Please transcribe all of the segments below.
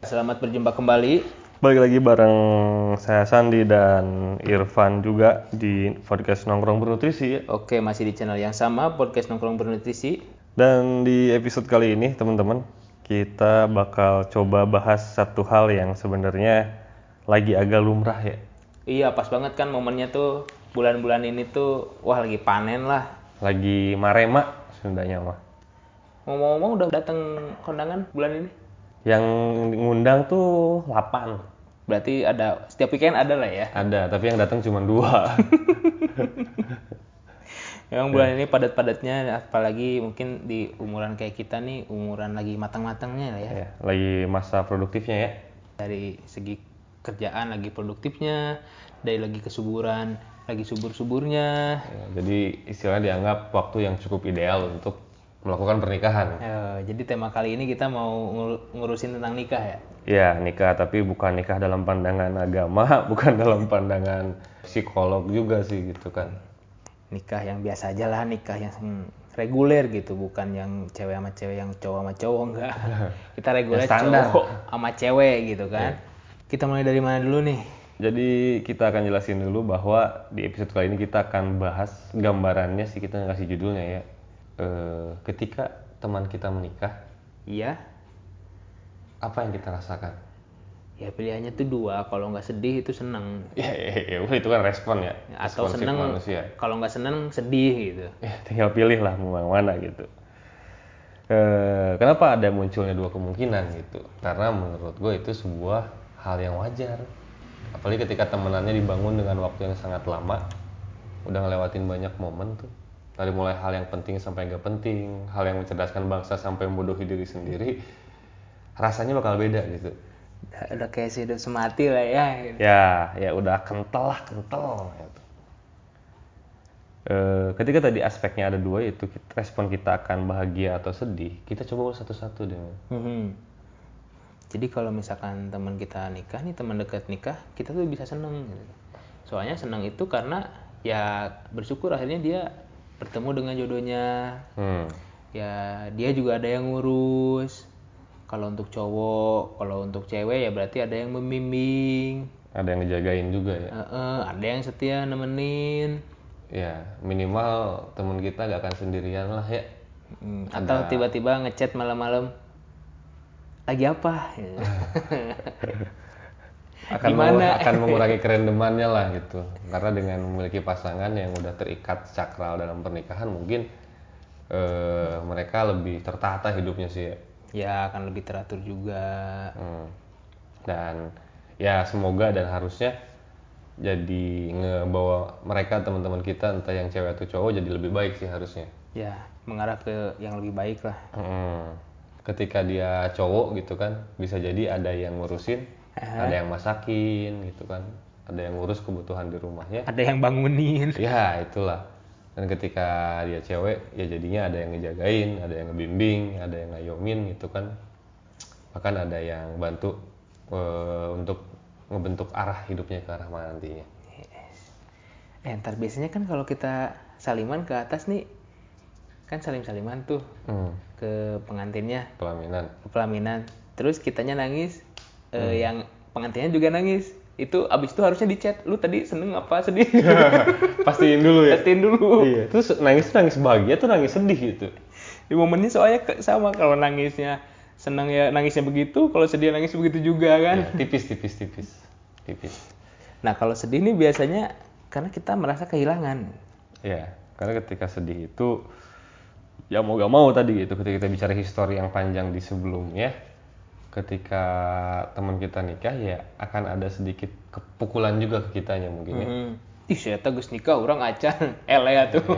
Selamat berjumpa kembali. Balik lagi bareng saya Sandi dan Irfan juga di podcast Nongkrong Bernutrisi. Oke, masih di channel yang sama, podcast nongkrong bernutrisi. Dan di episode kali ini teman-teman, kita bakal coba bahas satu hal yang sebenarnya lagi agak lumrah ya. Iya, pas banget kan momennya tuh bulan-bulan ini tuh, wah lagi panen lah. Lagi marema Sundanya mah. Ngomong-ngomong udah datang kondangan bulan ini? Yang ngundang tuh 8. Berarti ada setiap weekend ada lah ya. Ada, tapi yang datang cuma dua. Memang bulan ini padat-padatnya, apalagi mungkin di umuran kayak kita nih, umuran lagi matang-matangnya lah ya. ya, lagi masa produktifnya ya. Dari segi kerjaan lagi produktifnya, dari lagi kesuburan, lagi subur-suburnya. Ya, Jadi istilahnya dianggap waktu yang cukup ideal untuk melakukan pernikahan. Eh, jadi tema kali ini kita mau ngur- ngurusin tentang nikah ya. Ya, nikah tapi bukan nikah dalam pandangan agama, bukan dalam pandangan psikolog juga sih gitu kan. Nikah yang biasa aja lah, nikah yang reguler gitu, bukan yang cewek sama cewek, yang cowok sama cowok enggak. Kita reguler Ya, standar. cowok sama cewek gitu kan. Kita mulai dari mana dulu nih? Jadi kita akan jelasin dulu bahwa di episode kali ini kita akan bahas gambarannya sih kita ngasih judulnya ya. Eh, ketika teman kita menikah, Iya, apa yang kita rasakan? ya pilihannya tuh dua. Kalau nggak sedih itu seneng. Ya, ya, ya, udah, itu kan respon ya. Atau responsif seneng, manusia. kalau nggak seneng sedih gitu. Ya, tinggal pilih lah mau yang mana gitu. Eh, kenapa ada munculnya dua kemungkinan gitu? Karena menurut gue itu sebuah hal yang wajar. Apalagi ketika temenannya dibangun dengan waktu yang sangat lama, udah ngelewatin banyak momen tuh. Dari mulai hal yang penting sampai nggak penting, hal yang mencerdaskan bangsa sampai membodohi diri sendiri, rasanya bakal beda gitu. Udah, udah kayak hidup semati lah ya. gitu. Ya, ya udah kental lah, kental. Gitu. Eh, ketika tadi aspeknya ada dua yaitu respon kita akan bahagia atau sedih, kita coba satu-satu deh. Mhm. Jadi kalau misalkan teman kita nikah nih, teman dekat nikah, kita tuh bisa seneng. gitu. Soalnya seneng itu karena ya bersyukur akhirnya dia bertemu dengan jodohnya. Hmm. Ya dia juga ada yang ngurus. Kalau untuk cowok, kalau untuk cewek ya berarti ada yang membimbing. Ada yang ngejagain juga ya. Eh, eh, ada yang setia nemenin. Ya minimal teman kita gak akan sendirian lah ya. Hmm, Atau tiba-tiba ngechat malam-malam. Lagi apa? Akan Gimana? mengurangi, akan mengurangi kerendemannya lah gitu. Karena dengan memiliki pasangan yang udah terikat sakral dalam pernikahan mungkin eh, mereka lebih tertata hidupnya sih ya. ya akan lebih teratur juga. Hmm. Dan ya semoga dan harusnya jadi ngebawa mereka teman-teman kita entah yang cewek atau cowok jadi lebih baik sih harusnya. ya mengarah ke yang lebih baik lah Hmm. Ketika dia cowok gitu kan bisa jadi ada yang ngurusin, ada yang masakin gitu kan, ada yang ngurus kebutuhan di rumahnya. ada yang bangunin Ya itulah. Dan ketika dia cewek ya jadinya ada yang ngejagain, ada yang ngebimbing, ada yang ngayomin gitu kan. Bahkan ada yang bantu eh, untuk ngebentuk arah hidupnya ke arah mana nantinya. eh ntar biasanya kan kalau kita saliman ke atas nih kan salim saliman tuh Hmm. ke pengantinnya Pelaminan. ke pelaminan terus kitanya nangis eh, yang pengantinnya juga nangis itu abis itu harusnya dicat lu tadi seneng apa sedih Pastiin dulu ya. pastiin dulu iya. Terus nangis tuh nangis bahagia tuh nangis sedih gitu. di momennya soalnya sama kalau nangisnya seneng ya nangisnya begitu kalau sedih nangis begitu juga kan Ya, tipis tipis tipis tipis. nah kalau sedih nih biasanya karena kita merasa kehilangan Ya, karena ketika sedih itu ya mau gak mau tadi gitu ketika kita bicara histori yang panjang di sebelumnya ketika teman kita nikah ya akan ada sedikit kepukulan juga ke kitanya mungkin ya. Hmm. Ih, saya tegus nikah orang acan ele ya tuh.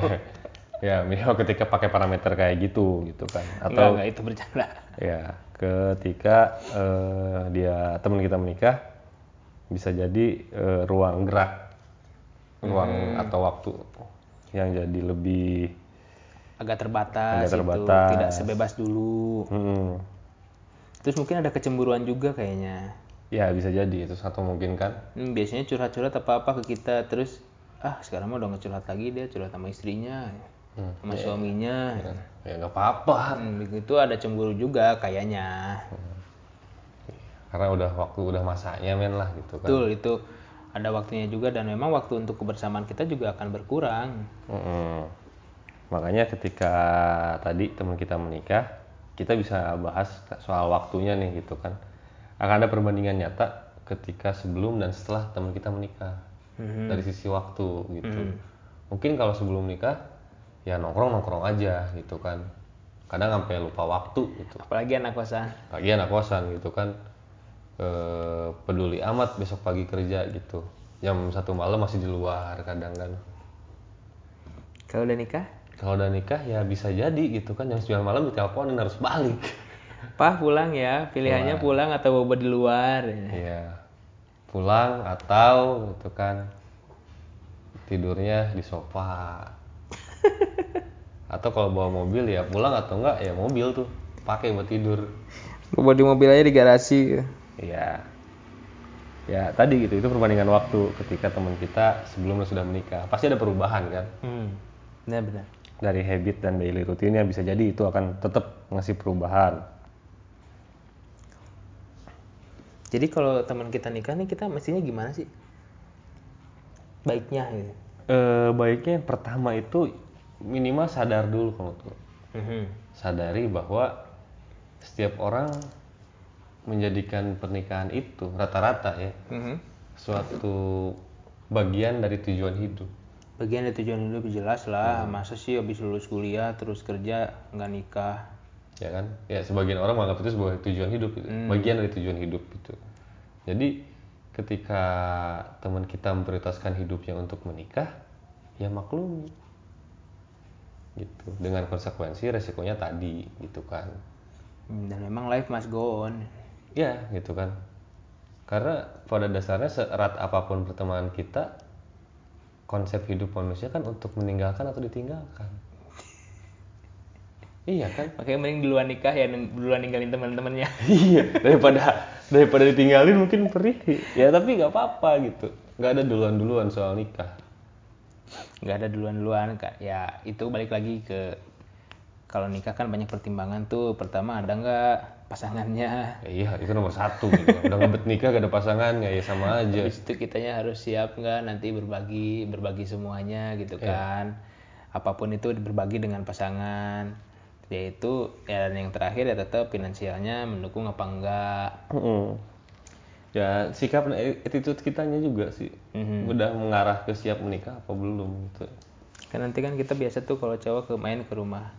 Ya, minimal ketika pakai parameter kayak gitu gitu kan. Atau enggak itu bercanda. ya ketika eh, dia teman kita menikah bisa jadi eh, ruang gerak ruang atau waktu yang jadi lebih Agak terbatas, Agak itu, terbatas. tidak sebebas dulu. hmm, Terus mungkin ada kecemburuan juga kayaknya. ya bisa jadi. Itu satu mungkin kan. Hmm, biasanya curhat-curhat apa-apa ke kita. Terus ah sekarang mah udah ngecurhat lagi dia. Curhat sama istrinya, Hmm, sama suaminya. ya nggak apa-apa. Hmm, begitu ada cemburu juga kayaknya. karena udah waktu udah masanya men lah gitu kan. Betul itu ada waktunya juga. Dan memang waktu untuk kebersamaan kita juga akan berkurang. Mm-mm. makanya ketika tadi teman kita menikah kita bisa bahas soal waktunya nih gitu kan. Akan ada perbandingan nyata ketika sebelum dan setelah teman kita menikah. Dari sisi waktu gitu. Mungkin kalau sebelum nikah ya nongkrong nongkrong aja gitu kan. Kadang sampai lupa waktu gitu. Apalagi anak kosan. Lagi anak kosan gitu kan. Eh, peduli amat besok pagi kerja gitu. Jam satu malam masih di luar kadang kan. Kalau udah nikah kalau udah nikah ya bisa jadi gitu kan. Jam 9 malam diteleponin harus balik. Pak pulang ya. Pilihannya pulang, atau boba di luar. Iya. Pulang atau gitu kan tidurnya di sofa. Atau kalau bawa mobil ya pulang atau enggak ya mobil tuh. Pakai buat tidur. Boba di mobil aja di garasi. Iya. Ya tadi gitu. Itu perbandingan waktu ketika teman kita sebelum dan sudah menikah. Pasti ada perubahan kan? Hmm. benar-benar dari habit dan daily rutinnya bisa jadi itu akan tetap ngasih perubahan. jadi kalau teman kita nikah nih kita mestinya gimana sih baiknya gitu Eh baiknya yang pertama itu minimal sadar dulu kalau tuh Mhm. sadari bahwa setiap orang menjadikan pernikahan itu rata-rata ya Mhm. suatu bagian dari tujuan hidup. Bagian dari tujuan hidup jelas lah masa sih habis lulus kuliah terus kerja nggak nikah. Ya kan? Ya sebagian orang menganggap itu sebagai tujuan hidup gitu. bagian dari tujuan hidup gitu jadi ketika teman kita memprioritaskan hidupnya untuk menikah ya maklum. Gitu. Dengan konsekuensi resikonya tadi gitu kan. Hmm, dan memang life must go on. Ya gitu kan. Karena pada dasarnya seerat apa pun pertemanan kita konsep hidup manusia kan untuk meninggalkan atau ditinggalkan. Iya kan? Makanya mending duluan nikah ya duluan ninggalin teman-temannya. Iya daripada daripada ditinggalin mungkin perih. Ya tapi nggak apa-apa gitu. Nggak ada duluan duluan soal nikah. Nggak ada duluan-duluan kak. Ya itu balik lagi ke kalau nikah kan banyak pertimbangan tuh. Pertama ada nggak pasangannya. Ya, iya itu nomor satu gitu. Udah ngebet nikah gak ada pasangannya. Ya sama aja. Habis itu kitanya harus siap nggak? Nanti berbagi berbagi semuanya gitu kan. Apa pun itu berbagi dengan pasangan. Yaitu ya dan yang terakhir ya tetap finansialnya mendukung apa enggak Mm-mm. ya sikap dan attitude kitanya juga sih. Udah mengarah ke siap menikah apa belum gitu. Kan nanti kan kita biasa tuh kalau cowok ke main ke rumah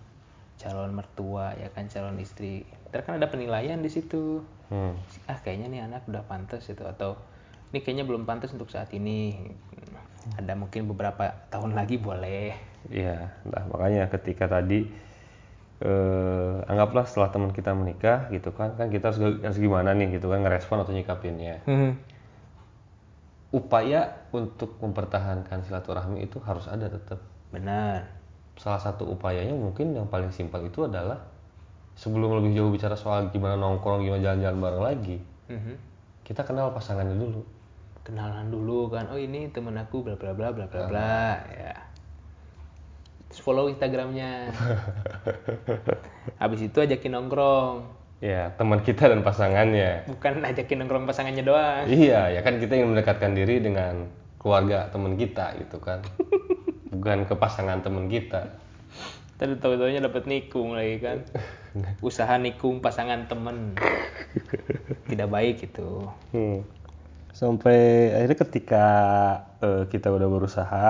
calon mertua ya kan calon istri ntar kan ada penilaian di situ hmm. ah kayaknya nih anak udah pantas itu atau ini kayaknya belum pantas untuk saat ini ada mungkin beberapa tahun lagi boleh Iya, nah makanya ketika tadi eh, anggaplah setelah teman kita menikah gitu kan, kan kita harus, harus gimana nih gitu kan ngerespon atau nyikapinnya. Upaya untuk mempertahankan silaturahmi itu harus ada tetap. benar Salah satu upayanya mungkin yang paling simpel itu adalah sebelum lebih jauh bicara soal gimana nongkrong, gimana jalan-jalan bareng lagi, Mhm. kita kenal pasangannya dulu. kenalan dulu kan oh ini temen aku bla bla bla bla bla bla ya terus follow instagramnya habis itu ajakin nongkrong Ya, teman kita dan pasangannya. bukan ajakin nongkrong pasangannya doang Iya, ya kan kita ingin mendekatkan diri dengan keluarga teman kita gitu kan. Bukan ke pasangan teman kita. Tadi tahu-taunya dapat nikung lagi kan. Usaha nikung pasangan temen. Tidak baik itu. Hmm. Sampai akhirnya ketika eh, kita udah berusaha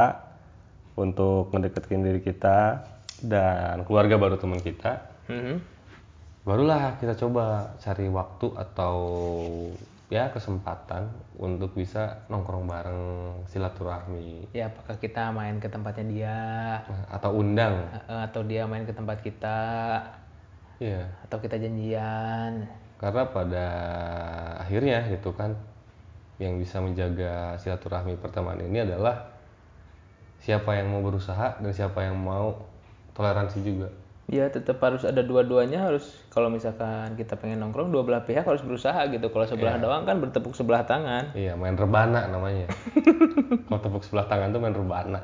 untuk mendekatkan diri kita dan keluarga baru teman kita, Mhm. barulah kita coba cari waktu atau ya kesempatan untuk bisa nongkrong bareng silaturahmi Ya apakah kita main ke tempatnya dia atau undang. atau dia main ke tempat kita Iya. atau kita janjian. Karena pada akhirnya gitu kan yang bisa menjaga silaturahmi pertemanan ini adalah siapa yang mau berusaha dan siapa yang mau toleransi juga. Ya tetap harus ada dua-duanya harus kalau misalkan kita pengen nongkrong dua belah pihak harus berusaha gitu. Kalau sebelah doang kan bertepuk sebelah tangan. Iya, main rebana namanya. Kalau tepuk sebelah tangan tuh main rebana.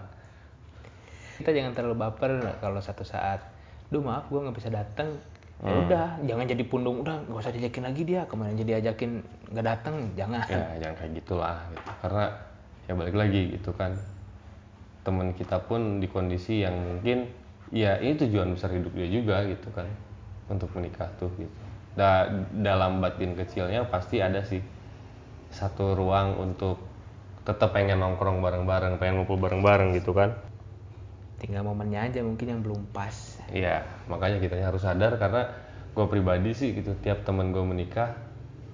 Kita jangan terlalu baper kalau satu saat, duh maaf gue nggak bisa datang. ya udah jangan jadi pundung udah nggak usah diajakin lagi dia kemarin jadi ajakin nggak datang jangan ya jangan kayak gitulah gitu karena ya balik lagi gitu kan teman kita pun di kondisi yang mungkin ya ini tujuan besar hidup dia juga gitu kan untuk menikah tuh gitu Da- dalam batin kecilnya pasti ada sih satu ruang untuk tetap pengen nongkrong bareng-bareng pengen ngumpul bareng-bareng gitu kan tinggal momennya aja mungkin yang belum pas Iya, makanya kita harus sadar karena gue pribadi sih gitu tiap temen gue menikah,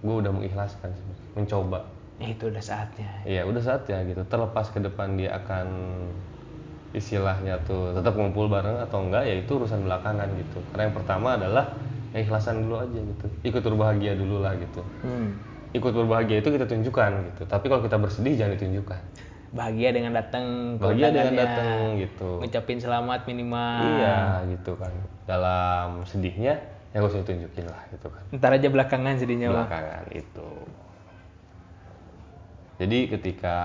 gue udah mengikhlaskan, sih, mencoba. ya, itu udah saatnya Iya, udah saatnya gitu. Terlepas ke depan dia akan istilahnya tuh tetap ngumpul bareng atau enggak ya itu urusan belakangan gitu. Karena yang pertama adalah ya ikhlasan dulu aja gitu. Ikut berbahagia dulu lah gitu. hmm. Ikut berbahagia itu kita tunjukkan gitu. Tapi kalau kita bersedih jangan ditunjukkan. bahagia dengan datang Bahagia dengan datang gitu. ngucapin selamat minimal Iya gitu kan. Dalam sedihnya ya gak usah ditunjukin lah gitu kan. ntar aja belakangan sedihnya belakangan itu. Jadi ketika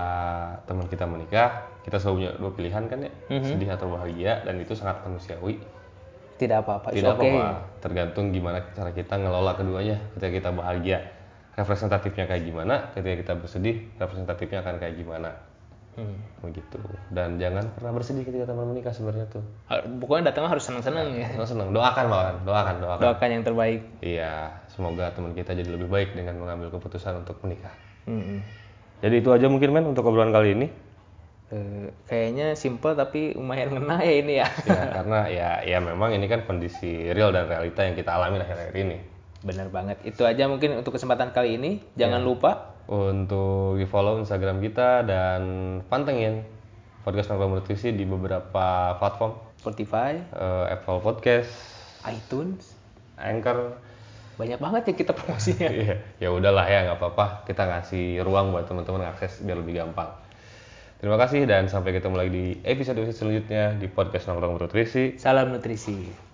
teman kita menikah, kita selalu punya dua pilihan kan ya, sedih atau bahagia dan itu sangat manusiawi. tidak apa-apa Tidak okay. apa-apa, tergantung gimana cara kita ngelola keduanya. Ketika kita bahagia, representatifnya kayak gimana, ketika kita bersedih, representatifnya akan kayak gimana. Hmm. Begitu. Dan jangan pernah bersedih ketika teman menikah sebenarnya tuh. Pokoknya datang harus seneng-seneng ya Senang senang, doakan malahan, doakan, doakan. doakan yang terbaik Iya, semoga teman kita jadi lebih baik dengan mengambil keputusan untuk menikah. Hmm. Jadi itu aja mungkin men untuk obrolan kali ini. Eh, kayaknya simple tapi lumayan ngena ya ini ya. Ya karena ya ya memang ini kan kondisi real dan realita yang kita alami akhir-akhir ini. bener banget. Itu aja mungkin untuk kesempatan kali ini. Jangan lupa. Untuk di follow Instagram kita dan pantengin podcast Nongkrong Nutrisi di beberapa platform. Spotify. Eh, Apple Podcast, iTunes. Anchor. Banyak banget ya kita promosinya Iya, ya udahlah ya nggak apa-apa. Kita ngasih ruang buat teman-teman akses biar lebih gampang. Terima kasih dan sampai ketemu lagi di episode-episode selanjutnya di podcast Nongkrong Nutrisi. salam nutrisi